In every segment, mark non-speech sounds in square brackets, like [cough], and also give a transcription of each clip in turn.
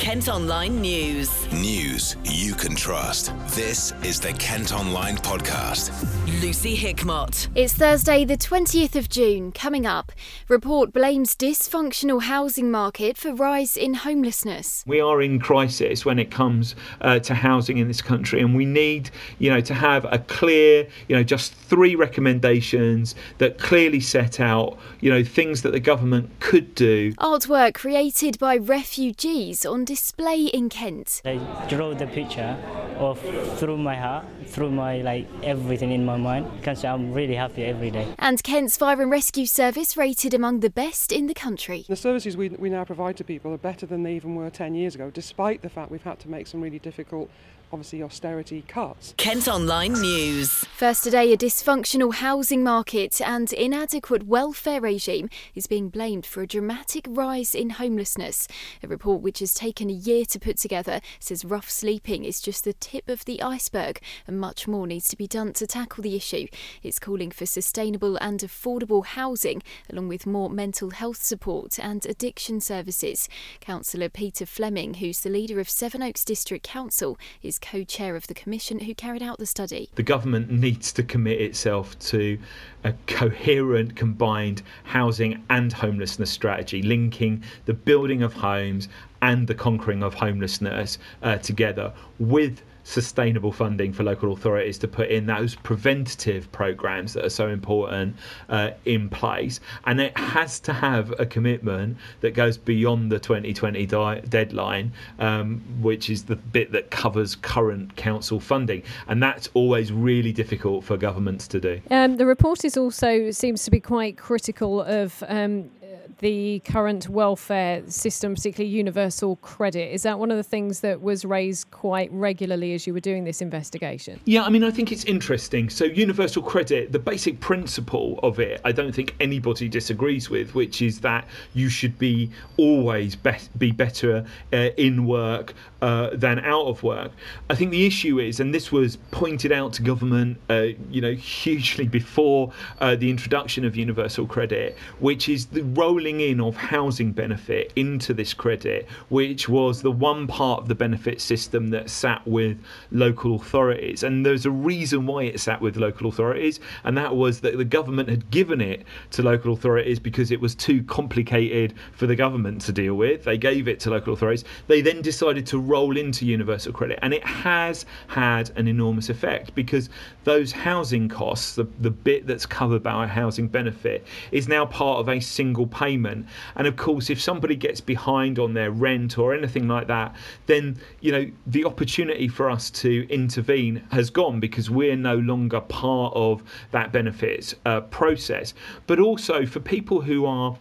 Kent Online News. News you can trust. This is the Kent Online Podcast. Lucy Hickmott. It's Thursday, the 20th of June. Coming up, report blames dysfunctional housing market for rise in homelessness. We are in crisis when it comes uh, to housing in this country, and we need, you know, to have a clear, you know, just three recommendations that clearly set out, you know, things that the government could do. Artwork created by refugees on display in Kent. I draw the picture of through my heart, through my like everything in my mind. Because I'm really happy every day. And Kent's Fire and Rescue Service rated among the best in the country. The services we, we now provide to people are better than they even were 10 years ago, despite the fact we've had to make some really difficult obviously austerity cuts. Kent Online News. First today, a dysfunctional housing market and inadequate welfare regime is being blamed for a dramatic rise in homelessness. A report which has taken a year to put together says rough sleeping is just the tip of the iceberg and much more needs to be done to tackle the issue. It's calling for sustainable and affordable housing along with more mental health support and addiction services. Councillor Peter Fleming, who's the leader of Sevenoaks District Council, is co chair of the commission who carried out the study. The government needs to commit itself to a coherent, combined housing and homelessness strategy, linking the building of homes and the conquering of homelessness uh, together with sustainable funding for local authorities to put in those preventative programs that are so important uh, in place. And it has to have a commitment that goes beyond the 2020 di- deadline, um, which is the bit that covers current council funding. And that's always really difficult for governments to do. Um, the report is also seems to be quite critical of um, the current welfare system, particularly universal credit. Is that one of the things that was raised quite regularly as you were doing this investigation? Yeah, I mean, I think it's interesting. So, universal credit, the basic principle of it, I don't think anybody disagrees with, which is that you should be always be, be better uh, in work uh, than out of work. I think the issue is, and this was pointed out to government, uh, you know, hugely before uh, the introduction of universal credit, which is the rolling in of housing benefit into this credit, which was the one part of the benefit system that sat with local authorities. And there's a reason why it sat with local authorities, and that was that the government had given it to local authorities because it was too complicated for the government to deal with. They gave it to local authorities. They then decided to roll into universal credit, and it has had an enormous effect because those housing costs, the, the bit that's covered by housing benefit, is now part of a single payment. And of course, if somebody gets behind on their rent or anything like that, then you know the opportunity for us to intervene has gone because we're no longer part of that benefits uh, process. But also for people who are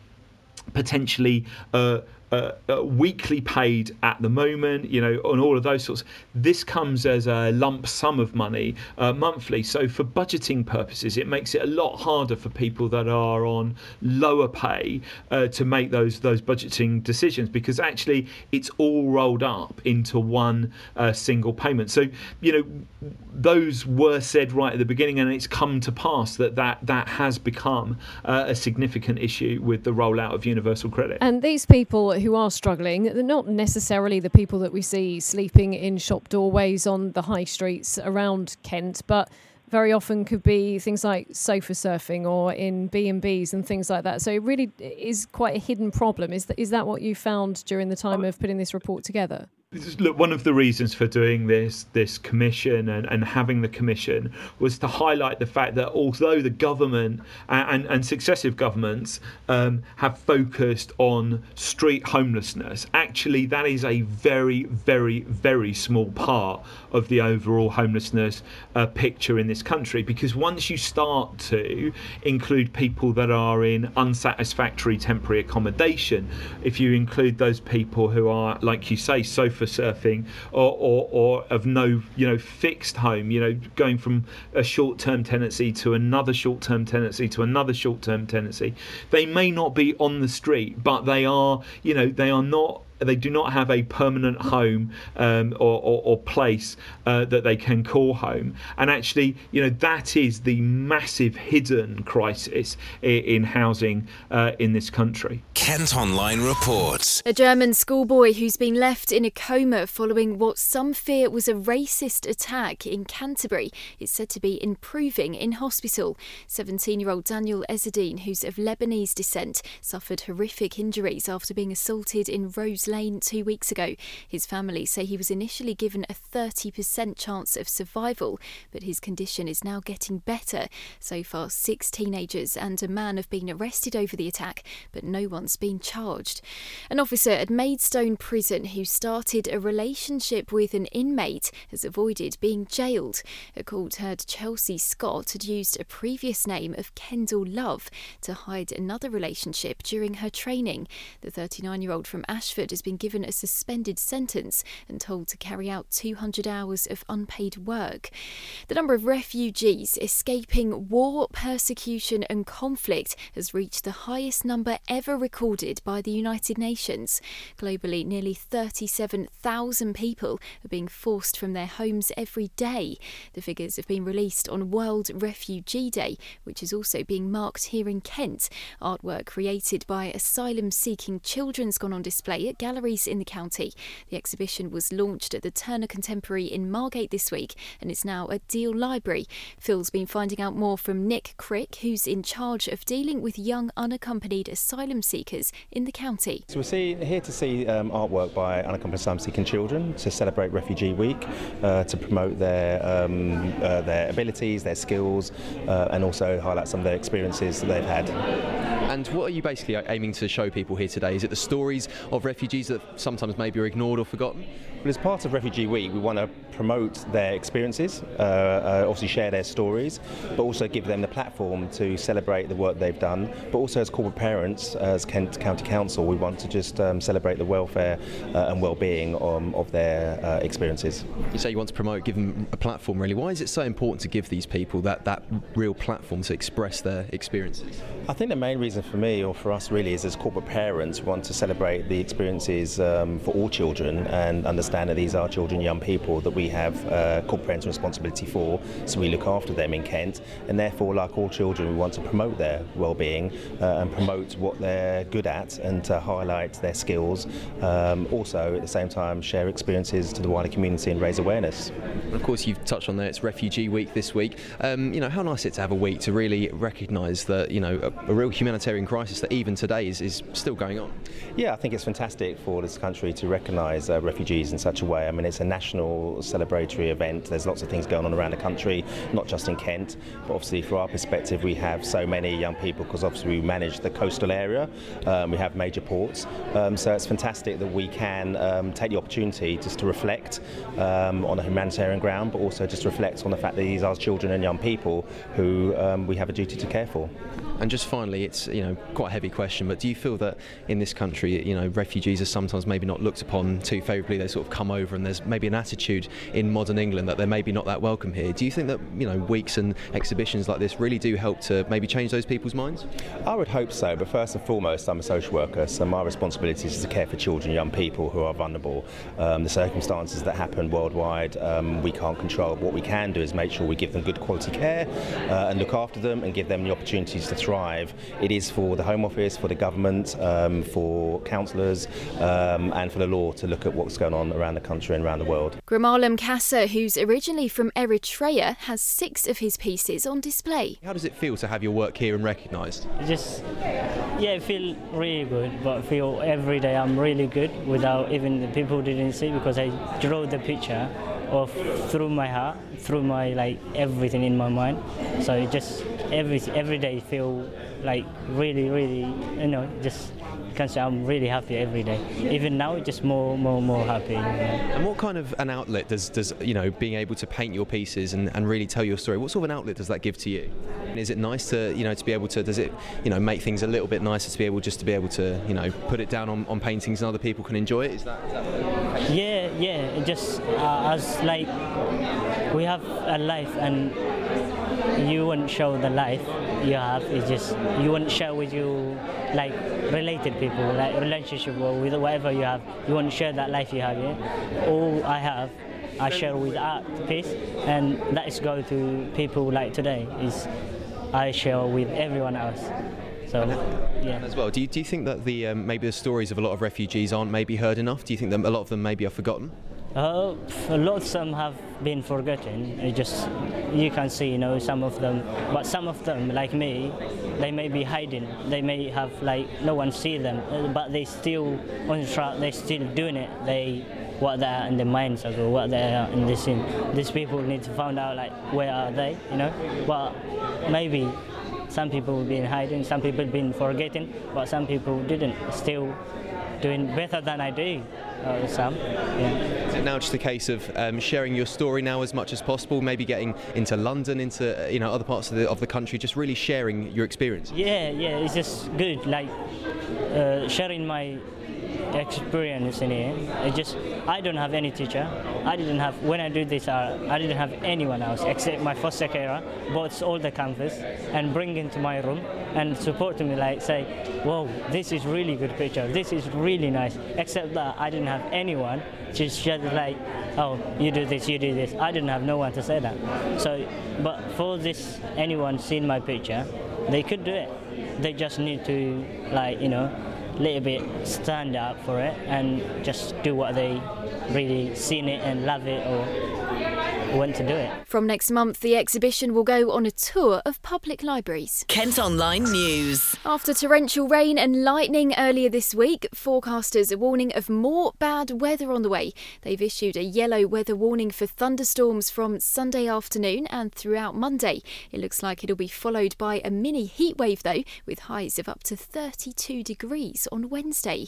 potentially uh, uh, uh, weekly paid at the moment, you know, on all of those sorts. This comes as a lump sum of money uh, monthly. So, for budgeting purposes, it makes it a lot harder for people that are on lower pay uh, to make those those budgeting decisions because actually it's all rolled up into one uh, single payment. So, you know, those were said right at the beginning, and it's come to pass that that, that has become uh, a significant issue with the rollout of universal credit. And these people who are struggling, they're not necessarily the people that we see sleeping in shop doorways on the high streets around Kent, but very often could be things like sofa surfing or in B&Bs and things like that. So it really is quite a hidden problem. Is that, is that what you found during the time oh. of putting this report together? Look, one of the reasons for doing this this commission and, and having the commission was to highlight the fact that although the government and, and, and successive governments um, have focused on street homelessness, actually that is a very, very, very small part of the overall homelessness uh, picture in this country. Because once you start to include people that are in unsatisfactory temporary accommodation, if you include those people who are, like you say, so for surfing or, or, or of no you know fixed home you know going from a short-term tenancy to another short-term tenancy to another short-term tenancy. They may not be on the street but they are you know they are not they do not have a permanent home um, or, or, or, place uh, that they can call home. And actually, you know, that is the massive hidden crisis in, in housing uh, in this country. Kent Online reports. A German schoolboy who's been left in a coma following what some fear was a racist attack in Canterbury is said to be improving in hospital. 17 year old Daniel Ezzedine, who's of Lebanese descent, suffered horrific injuries after being assaulted in Rose Two weeks ago. His family say he was initially given a 30% chance of survival, but his condition is now getting better. So far, six teenagers and a man have been arrested over the attack, but no one's been charged. An officer at Maidstone Prison who started a relationship with an inmate has avoided being jailed. A court heard Chelsea Scott had used a previous name of Kendall Love to hide another relationship during her training. The 39 year old from Ashford has been given a suspended sentence and told to carry out 200 hours of unpaid work. The number of refugees escaping war, persecution, and conflict has reached the highest number ever recorded by the United Nations. Globally, nearly 37,000 people are being forced from their homes every day. The figures have been released on World Refugee Day, which is also being marked here in Kent. Artwork created by asylum seeking children's gone on display at galleries in the county. The exhibition was launched at the Turner Contemporary in Margate this week and it's now at Deal Library. Phil's been finding out more from Nick Crick, who's in charge of dealing with young unaccompanied asylum seekers in the county. So we're here to see um, artwork by unaccompanied asylum seeking children to celebrate Refugee Week, uh, to promote their um, uh, their abilities, their skills, uh, and also highlight some of their experiences that they've had. And what are you basically aiming to show people here today? Is it the stories of refugees that sometimes maybe are ignored or forgotten? Well, as part of Refugee Week, we want to promote their experiences, uh, uh, obviously share their stories, but also give them the platform to celebrate the work they've done. But also, as corporate parents, as Kent County Council, we want to just um, celebrate the welfare uh, and well-being um, of their uh, experiences. You say you want to promote, give them a platform. Really, why is it so important to give these people that that real platform to express their experiences? I think the main reason for me, or for us, really, is as corporate parents, we want to celebrate the experiences um, for all children and understand that these are children, young people that we have uh, corporate parental responsibility for, so we look after them in Kent, and therefore, like all children, we want to promote their well-being uh, and promote what they're good at and to highlight their skills. Um, also, at the same time, share experiences to the wider community and raise awareness. Of course, you've touched on there. It's Refugee Week this week. Um, you know, how nice it to have a week to really recognise that you know a, a, real humanitarian crisis that even today is, is still going on. Yeah, I think it's fantastic for this country to recognise uh, refugees in such a way. I mean, it's a national celebratory event. There's lots of things going on around the country, not just in Kent, but obviously, from our perspective, we have so many young people because obviously we manage the coastal area. Um, we have major ports, um, so it's fantastic that we can um, take the opportunity just to reflect um, on a humanitarian ground, but also just reflect on the fact that these are children and young people who um, we have a duty to care for. And just finally, it's you know quite a heavy question, but do you feel that in this country, you know, refugees are sometimes maybe not looked upon too favourably? They sort of come over, and there's maybe an attitude in modern England that they're maybe not that welcome here. Do you think that you know weeks and exhibitions like this really do help to maybe change those people's minds? I would hope so, but first and foremost, I'm a social worker, so my responsibility is to care for children, young people who are vulnerable. Um, the circumstances that happen worldwide, um, we can't control. What we can do is make sure we give them good quality care uh, and look after them and give them the opportunities to thrive. It is for the Home Office, for the government, um, for councillors, um, and for the law to look at what's going on around the country and around the world. Grimalem Kassa, who's originally from Eritrea, has six of his pieces on display. How does it feel to have your work here and recognised? Just, yeah, I feel really good, but I feel every day I'm really good without even the people didn't see because I draw the picture of through my heart, through my like everything in my mind. So it just every every day feel like really, really, you know, just can say I'm really happy every day. Even now, just more, more, more happy. And what kind of an outlet does, does you know, being able to paint your pieces and, and really tell your story? What sort of an outlet does that give to you? And Is it nice to, you know, to be able to? Does it, you know, make things a little bit nicer to be able just to be able to, you know, put it down on, on paintings and other people can enjoy it? Is that? Is that yeah, yeah. Just uh, as like we have a life and you won't show the life you have. It's just you won't share with you like related people, like relationship or with whatever you have. You won't share that life you have. Yeah? All I have I share with art piece, and that is go to people like today. Is I share with everyone else. So yeah. As well, do you, do you think that the um, maybe the stories of a lot of refugees aren't maybe heard enough? Do you think that a lot of them maybe are forgotten? Uh, a lot of them have been forgotten. Just you can see, you know, some of them, but some of them, like me, they may be hiding. They may have like no one see them, uh, but they still on track. They still doing it. They what they are in their minds or what they are in the scene. These people need to find out like where are they, you know. But maybe some people been hiding, some people been forgetting, but some people didn't. Still doing better than I do. Uh, some. Yeah. Now just a case of um, sharing your story now as much as possible? Maybe getting into London, into uh, you know other parts of the of the country, just really sharing your experience. Yeah, yeah, it's just good. Like uh, sharing my experience in here. I just I don't have any teacher. I didn't have when I do this. Uh, I didn't have anyone else except my foster carer. Bought all the canvas and bring into my room and support me like say, "Whoa, this is really good picture. This is really nice." Except that I didn't have anyone. Just just like, "Oh, you do this, you do this." I didn't have no one to say that. So, but for this, anyone seen my picture, they could do it. They just need to like you know little bit stand up for it and just do what they really seen it and love it or want to do it. From next month, the exhibition will go on a tour of public libraries. Kent Online News. After torrential rain and lightning earlier this week, forecasters are warning of more bad weather on the way. They've issued a yellow weather warning for thunderstorms from Sunday afternoon and throughout Monday. It looks like it'll be followed by a mini heatwave, though, with highs of up to 32 degrees on Wednesday.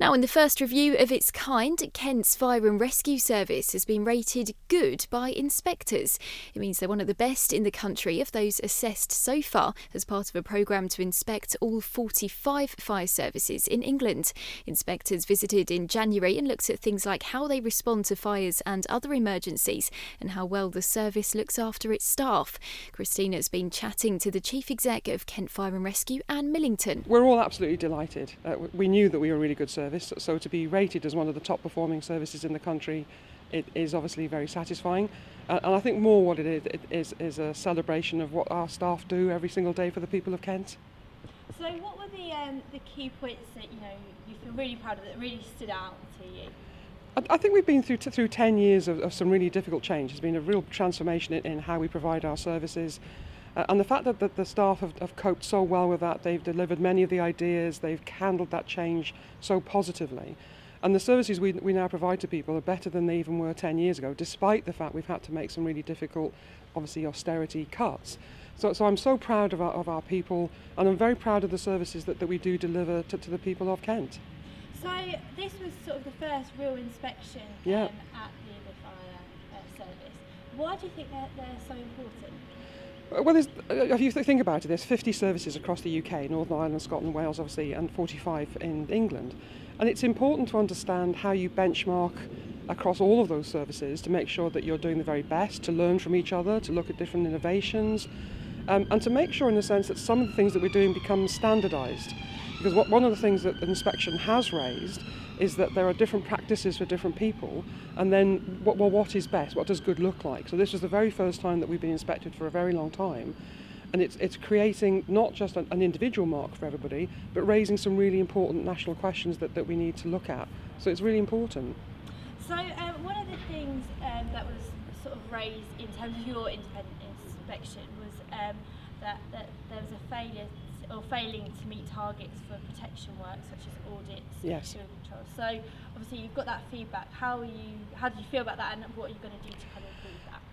Now, in the first review of its kind, Kent's Fire and Rescue Service has been rated good by inspectors. It means they're one of the best in the country of those assessed so far as part of a programme to inspect all 45 fire services in England. Inspectors visited in January and looked at things like how they respond to fires and other emergencies and how well the service looks after its staff. Christina's been chatting to the Chief Exec of Kent Fire and Rescue, Anne Millington. We're all absolutely delighted. Uh, we knew that we were a really good service, so to be rated as one of the top performing services in the country it is obviously very satisfying. Uh, and I think more what it is, it is is a celebration of what our staff do every single day for the people of Kent. So, what were the um, the key points that you know you feel really proud of that really stood out to you? I, I think we've been through t- through ten years of, of, some really difficult change. There's been a real transformation in, in how we provide our services. Uh, and the fact that, that the staff have, have coped so well with that, they've delivered many of the ideas, they've handled that change so positively. And the services we, we now provide to people are better than they even were 10 years ago, despite the fact we've had to make some really difficult, obviously, austerity cuts. So, so I'm so proud of our, of our people, and I'm very proud of the services that, that we do deliver to, to the people of Kent. So this was sort of the first real inspection yeah. um, at the Fire uh, service. Why do you think they're, they're so important? Well, uh, if you think about it, there's 50 services across the UK, Northern Ireland, Scotland, Wales, obviously, and 45 in England. And it's important to understand how you benchmark across all of those services to make sure that you're doing the very best, to learn from each other, to look at different innovations, um, and to make sure, in the sense, that some of the things that we're doing become standardised. Because what, one of the things that the inspection has raised is that there are different practices for different people, and then, well, what is best? What does good look like? So, this was the very first time that we've been inspected for a very long time and it's, it's creating not just an, an, individual mark for everybody, but raising some really important national questions that, that we need to look at. So it's really important. So um, one of the things um, that was sort of raised in terms of your independent inspection was um, that, that there was a failure or failing to meet targets for protection work such as audits yes. and control. So obviously you've got that feedback. How are you? How do you feel about that, and what are you going to do to kind of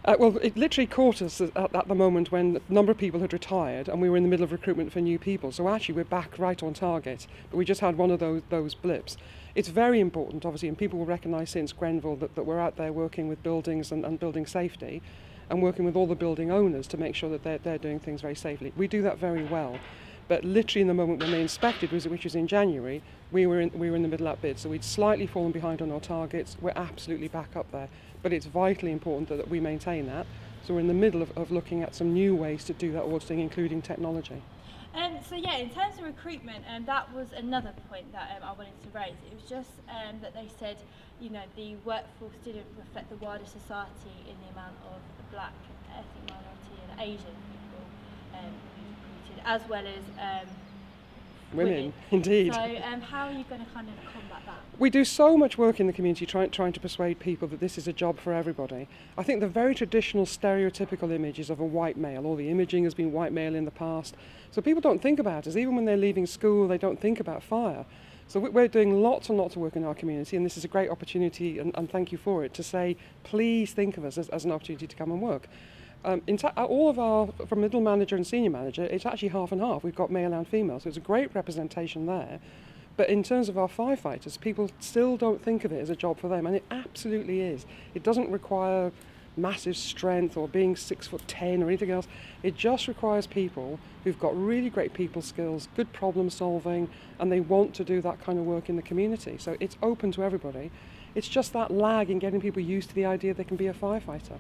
uh, well, it literally caught us at, at, the moment when a number of people had retired and we were in the middle of recruitment for new people. So actually, we're back right on target. But we just had one of those, those blips. It's very important, obviously, and people will recognise since Grenfell that, that we're out there working with buildings and, and building safety and working with all the building owners to make sure that they're, they're doing things very safely. We do that very well. But literally in the moment when they inspected, which was in January, we were in, we were in the middle of that bid. So we'd slightly fallen behind on our targets. We're absolutely back up there but it's vitally important that, that we maintain that. So we're in the middle of, of looking at some new ways to do that auditing, including technology. Um, so yeah, in terms of recruitment, um, that was another point that um, I wanted to raise. It was just um, that they said, you know, the workforce didn't reflect the wider society in the amount of black, ethnic minority, and Asian people um, as well as um, women, women. [laughs] indeed. So um, how are you going to kind of combat that? We do so much work in the community trying, trying to persuade people that this is a job for everybody. I think the very traditional stereotypical image is of a white male. All the imaging has been white male in the past. So people don't think about us. Even when they're leaving school, they don't think about fire. So we're doing lots and lots of work in our community, and this is a great opportunity, and, and thank you for it, to say, please think of us as, as an opportunity to come and work. Um, in ta- all of our, from middle manager and senior manager, it's actually half and half. We've got male and female, so it's a great representation there. But in terms of our firefighters, people still don't think of it as a job for them, and it absolutely is. It doesn't require massive strength or being six foot ten or anything else. It just requires people who've got really great people skills, good problem solving, and they want to do that kind of work in the community. So it's open to everybody. It's just that lag in getting people used to the idea they can be a firefighter.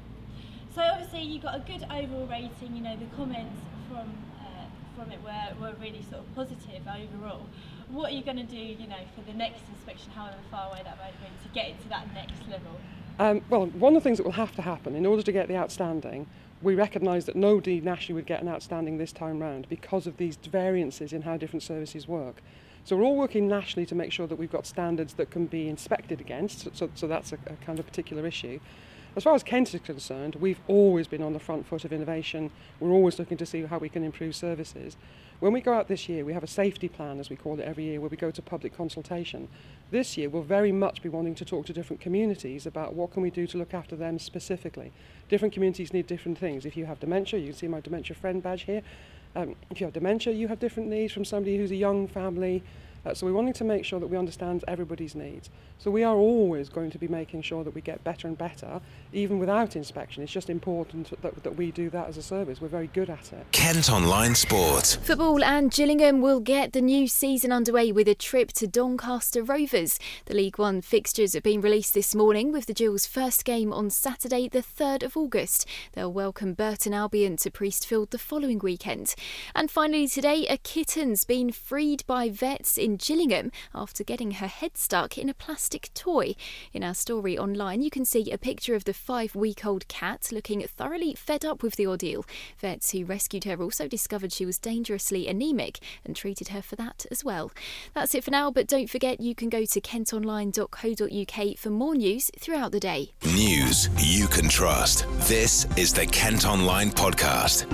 So obviously you got a good overall rating. You know the comments from uh, from it were, were really sort of positive overall. What are you going to do, you know, for the next inspection, however far away that might be, to get it to that next level? Um, well, one of the things that will have to happen in order to get the outstanding, we recognise that nobody nationally would get an outstanding this time round because of these variances in how different services work. So we're all working nationally to make sure that we've got standards that can be inspected against. So, so that's a, a kind of particular issue. As far as Kent is concerned, we've always been on the front foot of innovation. We're always looking to see how we can improve services. When we go out this year, we have a safety plan, as we call it every year, where we go to public consultation. This year, we'll very much be wanting to talk to different communities about what can we do to look after them specifically. Different communities need different things. If you have dementia, you can see my dementia friend badge here. Um, if you have dementia, you have different needs from somebody who's a young family, uh, so we're wanting to make sure that we understand everybody's needs. So we are always going to be making sure that we get better and better, even without inspection. It's just important that, that we do that as a service. We're very good at it. Kent Online Sport. Football and Gillingham will get the new season underway with a trip to Doncaster Rovers. The League One fixtures have been released this morning with the Gills' first game on Saturday, the 3rd of August. They'll welcome Burton Albion to Priestfield the following weekend. And finally, today, a kitten's been freed by vets in in Gillingham after getting her head stuck in a plastic toy. In our story online, you can see a picture of the five week old cat looking thoroughly fed up with the ordeal. Vets who rescued her also discovered she was dangerously anemic and treated her for that as well. That's it for now, but don't forget you can go to kentonline.co.uk for more news throughout the day. News you can trust. This is the Kent Online Podcast.